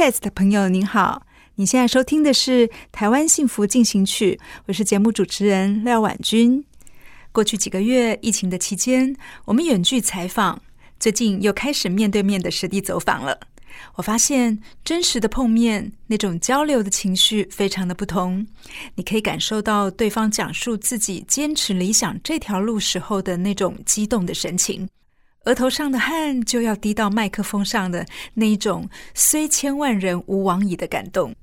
Test 的朋友您好，你现在收听的是《台湾幸福进行曲》，我是节目主持人廖婉君。过去几个月疫情的期间，我们远距采访，最近又开始面对面的实地走访了。我发现真实的碰面，那种交流的情绪非常的不同。你可以感受到对方讲述自己坚持理想这条路时候的那种激动的神情。额头上的汗就要滴到麦克风上的那一种，虽千万人吾往矣的感动。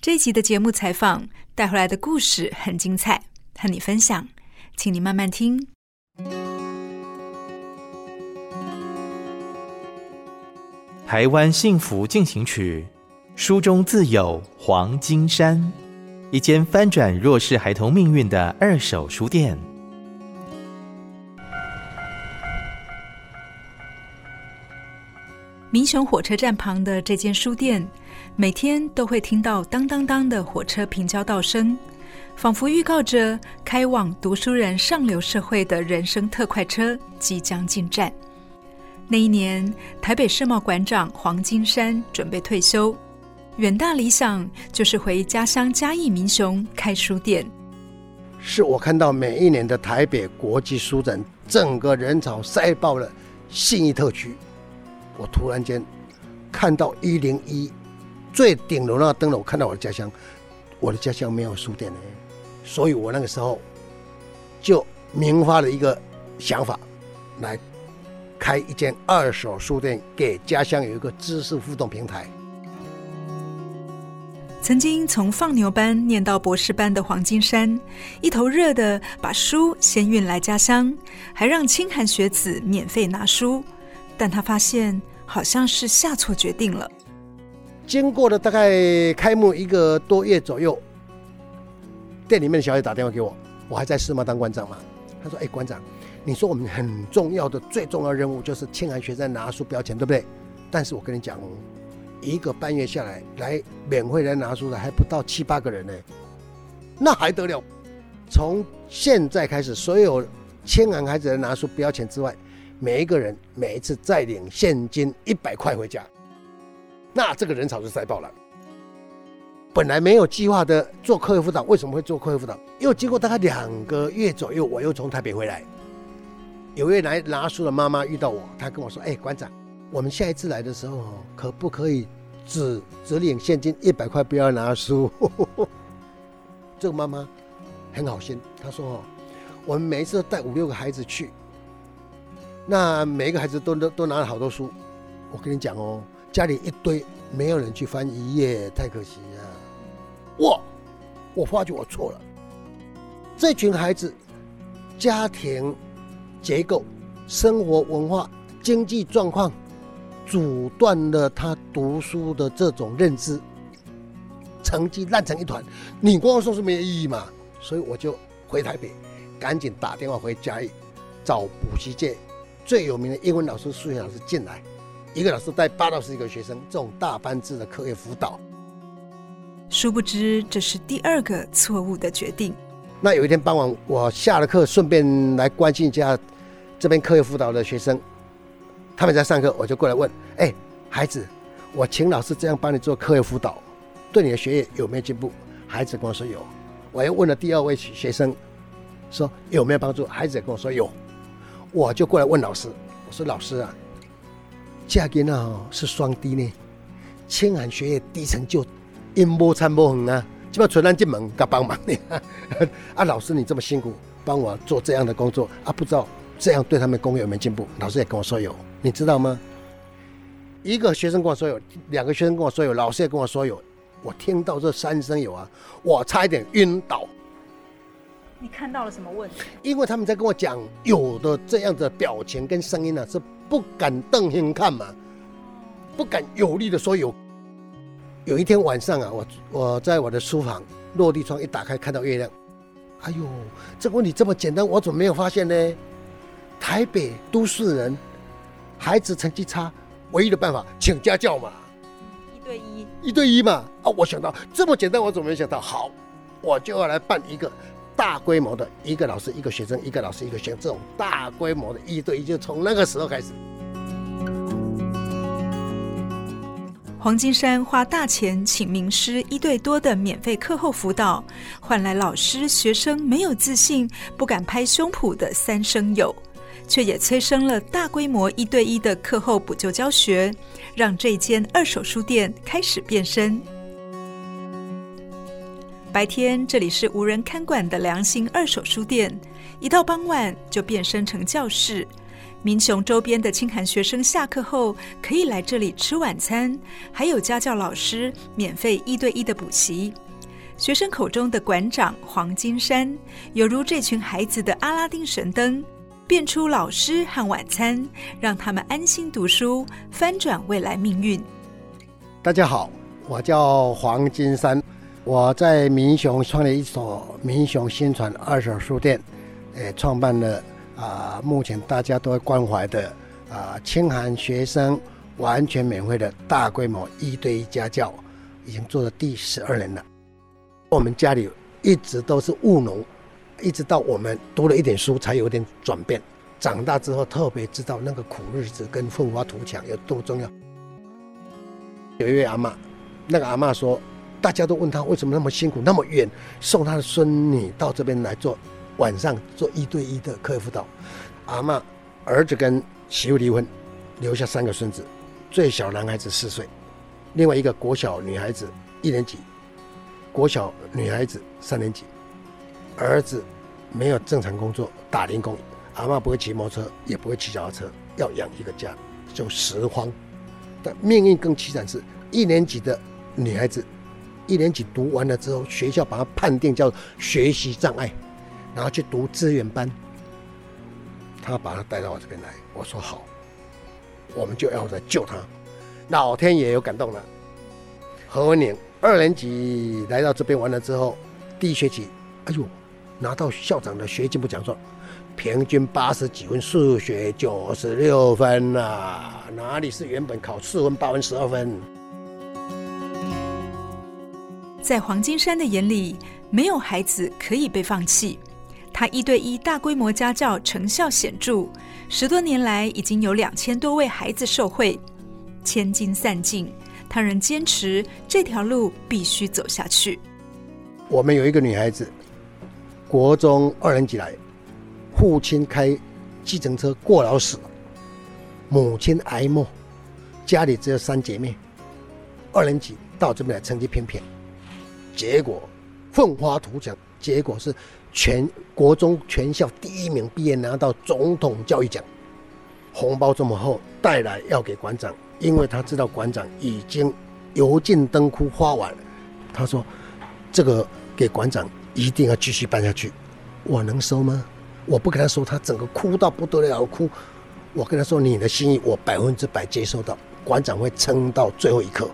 这一集的节目采访带回来的故事很精彩，和你分享，请你慢慢听。台湾幸福进行曲，书中自有黄金山，一间翻转弱势孩童命运的二手书店。民雄火车站旁的这间书店，每天都会听到当当当的火车平交道声，仿佛预告着开往读书人上流社会的人生特快车即将进站。那一年，台北世贸馆长黄金山准备退休，远大理想就是回家乡嘉义民雄开书店。是我看到每一年的台北国际书展，整个人潮塞爆了信义特区。我突然间看到一零一最顶楼那个灯笼，我看到我的家乡，我的家乡没有书店呢，所以我那个时候就萌发了一个想法，来开一间二手书店，给家乡有一个知识互动平台。曾经从放牛班念到博士班的黄金山，一头热的把书先运来家乡，还让清寒学子免费拿书。但他发现好像是下错决定了。经过了大概开幕一个多月左右，店里面的小姐打电话给我，我还在世贸当馆长嘛。他说：“哎，馆长，你说我们很重要的、最重要任务就是清寒学生拿书不要钱，对不对？但是我跟你讲，一个半月下来，来免费来拿书的还不到七八个人呢，那还得了？从现在开始，所有清寒孩子来拿书不要钱之外。”每一个人每一次再领现金一百块回家，那这个人潮就塞爆了。本来没有计划的做课后辅导，为什么会做课后辅导？又经过大概两个月左右，我又从台北回来，有位来拿书的妈妈遇到我，她跟我说：“哎，馆长，我们下一次来的时候，可不可以只只领现金一百块，不要拿书？” 这个妈妈很好心，她说：“哦，我们每一次都带五六个孩子去。”那每一个孩子都都都拿了好多书，我跟你讲哦，家里一堆，没有人去翻一页，太可惜了。哇，我发觉我错了。这群孩子，家庭结构、生活文化、经济状况，阻断了他读书的这种认知，成绩烂成一团。你光说是没有意义嘛？所以我就回台北，赶紧打电话回嘉义，找补习界。最有名的英文老师、数学老师进来，一个老师带八到十个学生，这种大班制的课业辅导。殊不知，这是第二个错误的决定。那有一天傍晚，我下了课，顺便来关心一下这边课业辅导的学生，他们在上课，我就过来问：哎，孩子，我请老师这样帮你做课业辅导，对你的学业有没有进步？孩子跟我说有。我又问了第二位学生，说有没有帮助？孩子也跟我说有。我就过来问老师，我说老师啊，嫁给那是双低呢，清寒学业低成就，因波参波横啊，基本上传单进门该帮忙你 啊，老师你这么辛苦帮我做这样的工作啊，不知道这样对他们工友有没有进步？老师也跟我说有，你知道吗？一个学生跟我说有，两个学生跟我说有，老师也跟我说有。我听到这三声有啊，我差一点晕倒。你看到了什么问题？因为他们在跟我讲，有的这样的表情跟声音呢、啊，是不敢瞪眼看嘛，不敢有力的说有。有一天晚上啊，我我在我的书房落地窗一打开，看到月亮。哎呦，这个问题这么简单，我怎么没有发现呢？台北都市人，孩子成绩差，唯一的办法请家教嘛，一对一，一对一嘛。啊，我想到这么简单，我怎么没想到？好，我就要来办一个。大规模的一个老师一个学生，一个老师一个学生，这种大规模的一对一，就从那个时候开始。黄金山花大钱请名师一对多的免费课后辅导，换来老师学生没有自信、不敢拍胸脯的三声有，却也催生了大规模一对一的课后补救教学，让这间二手书店开始变身。白天这里是无人看管的良心二手书店，一到傍晚就变身成教室。民雄周边的清寒学生下课后可以来这里吃晚餐，还有家教老师免费一对一的补习。学生口中的馆长黄金山，犹如这群孩子的阿拉丁神灯，变出老师和晚餐，让他们安心读书，翻转未来命运。大家好，我叫黄金山。我在民雄创立一所民雄新传二手书店，诶，创办了啊，目前大家都会关怀的啊，清寒学生完全免费的大规模一对一家教，已经做了第十二年了。我们家里一直都是务农，一直到我们读了一点书才有点转变。长大之后特别知道那个苦日子跟奋发图强有多重要。有一位阿嬷，那个阿嬷说。大家都问他为什么那么辛苦，那么远送他的孙女到这边来做晚上做一对一的课后辅导。阿嬷儿子跟媳妇离婚，留下三个孙子，最小男孩子四岁，另外一个国小女孩子一年级，国小女孩子三年级。儿子没有正常工作，打零工。阿嬷不会骑摩托车，也不会骑脚踏车，要养一个家就拾荒。但命运更凄惨，是一年级的女孩子。一年级读完了之后，学校把他判定叫学习障碍，然后去读资源班。他把他带到我这边来，我说好，我们就要来救他。老天爷有感动了。何文宁二年级来到这边完了之后，第一学期，哎呦，拿到校长的学进步奖状，平均八十几分，数学九十六分啊，哪里是原本考四分八分十二分？在黄金山的眼里，没有孩子可以被放弃。他一对一大规模家教成效显著，十多年来已经有两千多位孩子受惠。千金散尽，他仍坚持这条路必须走下去。我们有一个女孩子，国中二年级来，父亲开计程车过劳死，母亲挨骂，家里只有三姐妹，二年级到这边来，成绩偏偏。结果奋发图强，结果是全国中全校第一名毕业，拿到总统教育奖，红包这么厚带来要给馆长，因为他知道馆长已经油尽灯枯花完了。他说：“这个给馆长一定要继续办下去。”我能收吗？我不跟他说，他整个哭到不得了哭。我跟他说：“你的心意我百分之百接受到，馆长会撑到最后一刻。”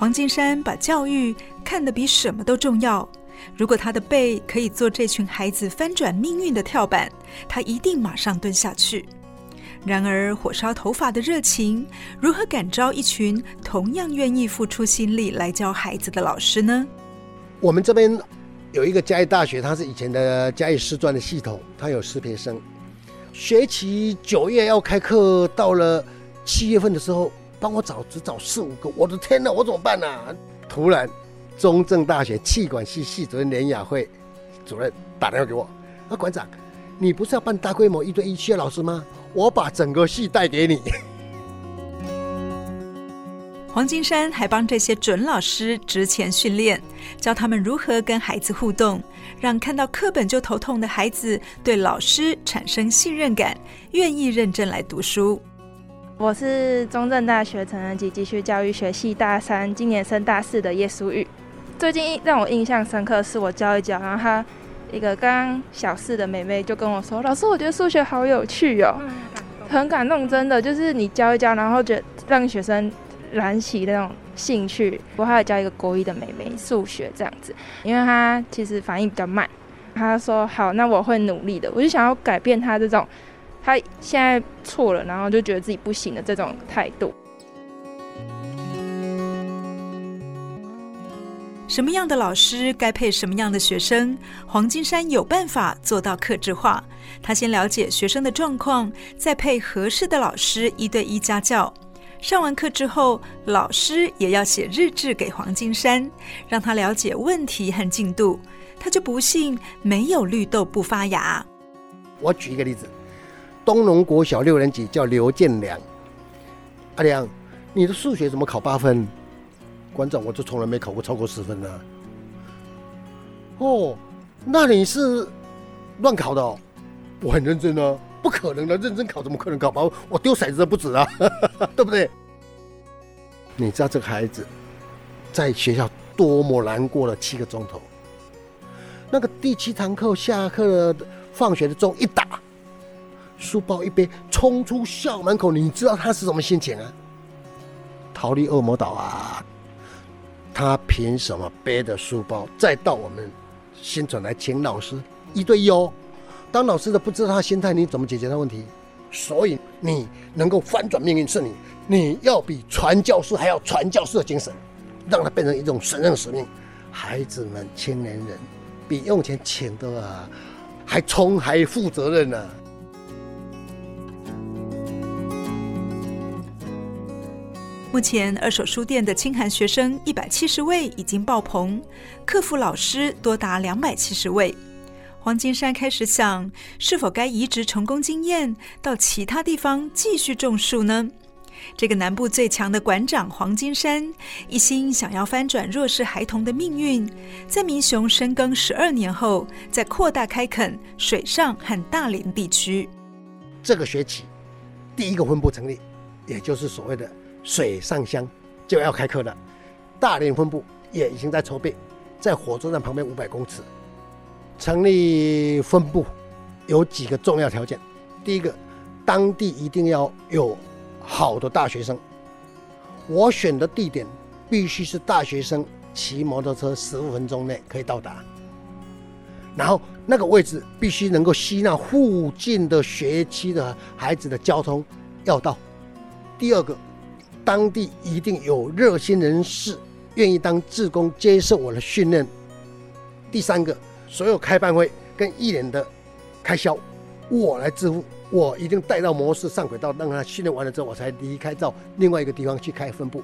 黄金山把教育看得比什么都重要。如果他的背可以做这群孩子翻转命运的跳板，他一定马上蹲下去。然而，火烧头发的热情如何感召一群同样愿意付出心力来教孩子的老师呢？我们这边有一个嘉义大学，它是以前的嘉义师专的系统，它有师培生。学期九月要开课，到了七月份的时候。帮我找，只找四五个，我的天哪，我怎么办呢、啊？突然，中正大学气管系系主任连雅慧主任打电话给我，啊，馆长，你不是要办大规模一对一需要老师吗？我把整个系带给你。黄金山还帮这些准老师职前训练，教他们如何跟孩子互动，让看到课本就头痛的孩子对老师产生信任感，愿意认真来读书。我是中正大学成人及继续教育学系大三，今年升大四的叶淑玉。最近让我印象深刻是我教一教，然后他一个刚小四的妹妹就跟我说：“老师，我觉得数学好有趣哦，很感动，真的就是你教一教，然后觉得让学生。”燃起那种兴趣，我还有教一个国一的妹妹数学这样子，因为她其实反应比较慢，她说好，那我会努力的。我就想要改变她这种，她现在错了，然后就觉得自己不行的这种态度。什么样的老师该配什么样的学生？黄金山有办法做到克制化。他先了解学生的状况，再配合适的老师一对一家教。上完课之后，老师也要写日志给黄金山，让他了解问题和进度。他就不信没有绿豆不发芽。我举一个例子，东农国小六年级叫刘建良。阿良，你的数学怎么考八分？馆长，我就从来没考过超过十分呢。哦，那你是乱考的哦？我很认真哦。不可能的，认真考怎么可能考八分？我丢骰子都不止啊，对不对？你知道这个孩子在学校多么难过了七个钟头？那个第七堂课下课的放学的钟一打，书包一背冲出校门口，你知道他是什么心情啊？逃离恶魔岛啊！他凭什么背着书包再到我们新转来请老师一对一哦？当老师的不知道他心态，你怎么解决他问题？所以你能够翻转命运，是你你要比传教士还要传教士的精神，让他变成一种神圣使命。孩子们、青年人比用钱请的啊还冲还负责任呢、啊。目前二手书店的清寒学生一百七十位已经爆棚，客服老师多达两百七十位。黄金山开始想，是否该移植成功经验到其他地方继续种树呢？这个南部最强的馆长黄金山，一心想要翻转弱势孩童的命运，在民雄深耕十二年后，再扩大开垦水上和大林地区。这个学期，第一个分部成立，也就是所谓的水上乡就要开课了。大连分部也已经在筹备，在火车站旁边五百公尺。成立分部有几个重要条件，第一个，当地一定要有好的大学生。我选的地点必须是大学生骑摩托车十五分钟内可以到达，然后那个位置必须能够吸纳附近的学区的孩子的交通要道。第二个，当地一定有热心人士愿意当志工接受我的训练。第三个。所有开办会跟一年的开销，我来支付。我一定带到模式上轨道，让他训练完了之后，我才离开到另外一个地方去开分部。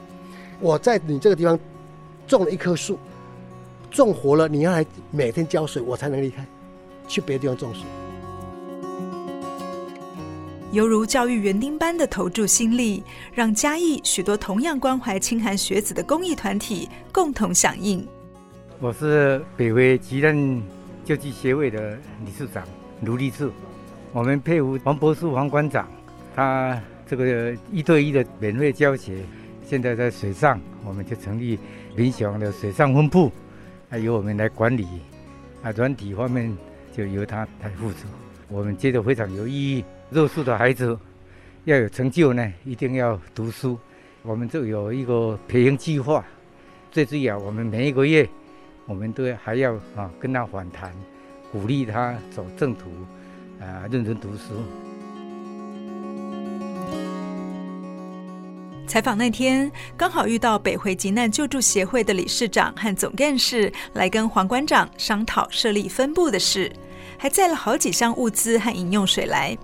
我在你这个地方种了一棵树，种活了，你要来每天浇水，我才能离开，去别的地方种树。犹如教育园丁般的投注心力，让嘉义许多同样关怀清寒学子的公益团体共同响应。我是北回急难救济协会的理事长卢立柱，我们佩服黄博士黄馆长，他这个一对一的免费教学，现在在水上，我们就成立民雄的水上分部，由我们来管理，啊，软体方面就由他来负责。我们觉得非常有意义，弱势的孩子要有成就呢，一定要读书。我们就有一个培养计划，最主要，我们每一个月。我们都还要啊跟他访谈，鼓励他走正途，啊认真读书。采访那天刚好遇到北回急难救助协会的理事长和总干事来跟黄馆长商讨设立分部的事，还载了好几箱物资和饮用水来。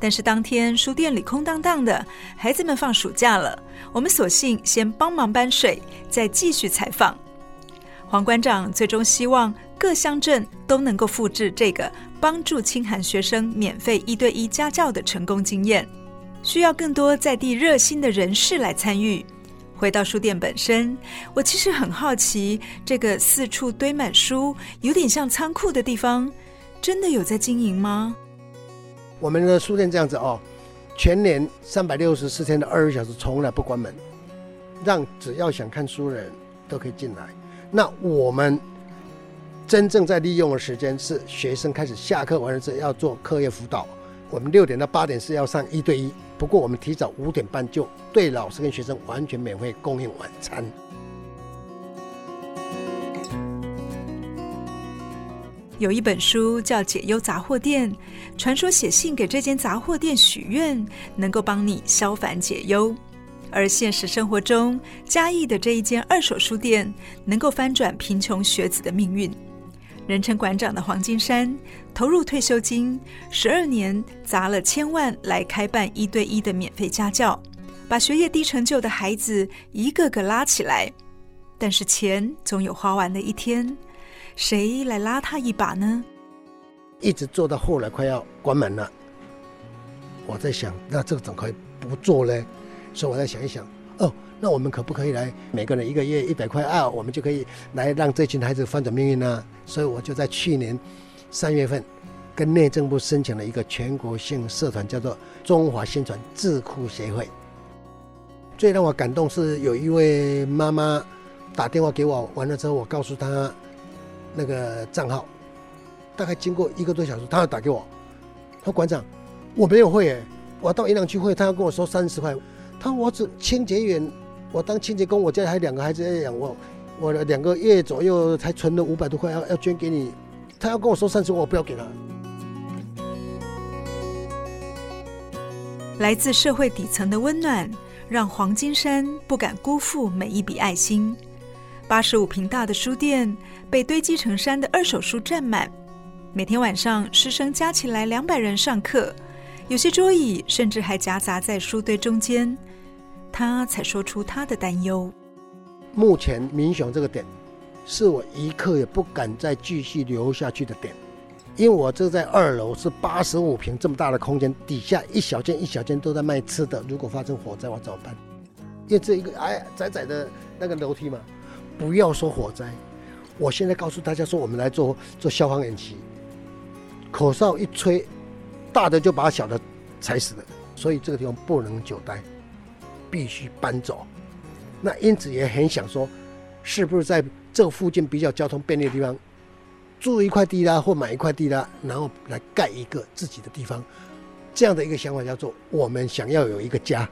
但是当天书店里空荡荡的，孩子们放暑假了，我们索性先帮忙搬水，再继续采访。黄馆长最终希望各乡镇都能够复制这个帮助清寒学生免费一对一家教的成功经验，需要更多在地热心的人士来参与。回到书店本身，我其实很好奇，这个四处堆满书、有点像仓库的地方，真的有在经营吗？我们的书店这样子哦，全年三百六十四天的二十四小时从来不关门，让只要想看书的人都可以进来。那我们真正在利用的时间是学生开始下课完了之后要做课业辅导，我们六点到八点是要上一对一。不过我们提早五点半就对老师跟学生完全免费供应晚餐。有一本书叫《解忧杂货店》，传说写信给这间杂货店许愿，能够帮你消烦解忧。而现实生活中，嘉义的这一间二手书店，能够翻转贫穷学子的命运。人称馆长的黄金山投入退休金十二年，砸了千万来开办一对一的免费家教，把学业低成就的孩子一个个拉起来。但是钱总有花完的一天，谁来拉他一把呢？一直做到后来快要关门了，我在想，那这个怎么可以不做呢？所以我在想一想，哦。那我们可不可以来每个人一个月一百块啊？我们就可以来让这群孩子翻转命运呢？所以我就在去年三月份跟内政部申请了一个全国性社团，叫做中华宣传智库协会。最让我感动是有一位妈妈打电话给我，完了之后我告诉她那个账号，大概经过一个多小时，他要打给我，他说馆长我没有会诶，我到银行去汇，他要跟我收三十块，他说我只清洁员。我当清洁工，我家里还有两个孩子要养，我我两个月左右才存了五百多块，要要捐给你。他要跟我说三十，我不要给他。来自社会底层的温暖，让黄金山不敢辜负每一笔爱心。八十五平大的书店被堆积成山的二手书占满，每天晚上师生加起来两百人上课，有些桌椅甚至还夹杂在书堆中间。他才说出他的担忧。目前民雄这个点，是我一刻也不敢再继续留下去的点，因为我这在二楼是八十五平这么大的空间，底下一小间一小间都在卖吃的。如果发生火灾，我怎么办？因为这一个矮窄窄的那个楼梯嘛，不要说火灾，我现在告诉大家说，我们来做做消防演习，口哨一吹，大的就把小的踩死了，所以这个地方不能久待。必须搬走，那因此也很想说，是不是在这附近比较交通便利的地方，租一块地啦，或买一块地啦，然后来盖一个自己的地方，这样的一个想法叫做我们想要有一个家。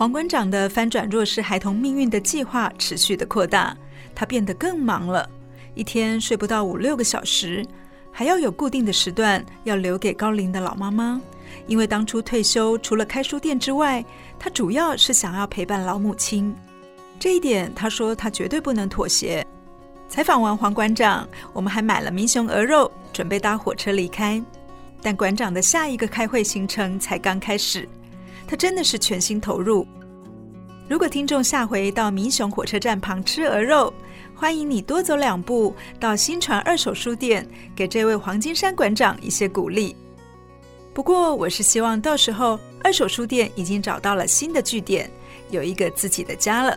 黄馆长的翻转弱势孩童命运的计划持续的扩大，他变得更忙了，一天睡不到五六个小时。还要有固定的时段要留给高龄的老妈妈，因为当初退休除了开书店之外，他主要是想要陪伴老母亲。这一点，他说他绝对不能妥协。采访完黄馆长，我们还买了民雄鹅肉，准备搭火车离开。但馆长的下一个开会行程才刚开始，他真的是全心投入。如果听众下回到民雄火车站旁吃鹅肉，欢迎你多走两步到新传二手书店，给这位黄金山馆长一些鼓励。不过，我是希望到时候二手书店已经找到了新的据点，有一个自己的家了。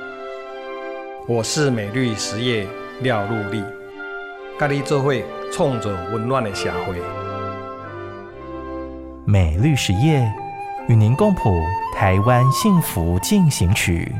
我是美绿实业廖陆立，咖喱这会冲着温暖的社会。美绿实业与您共谱台湾幸福进行曲。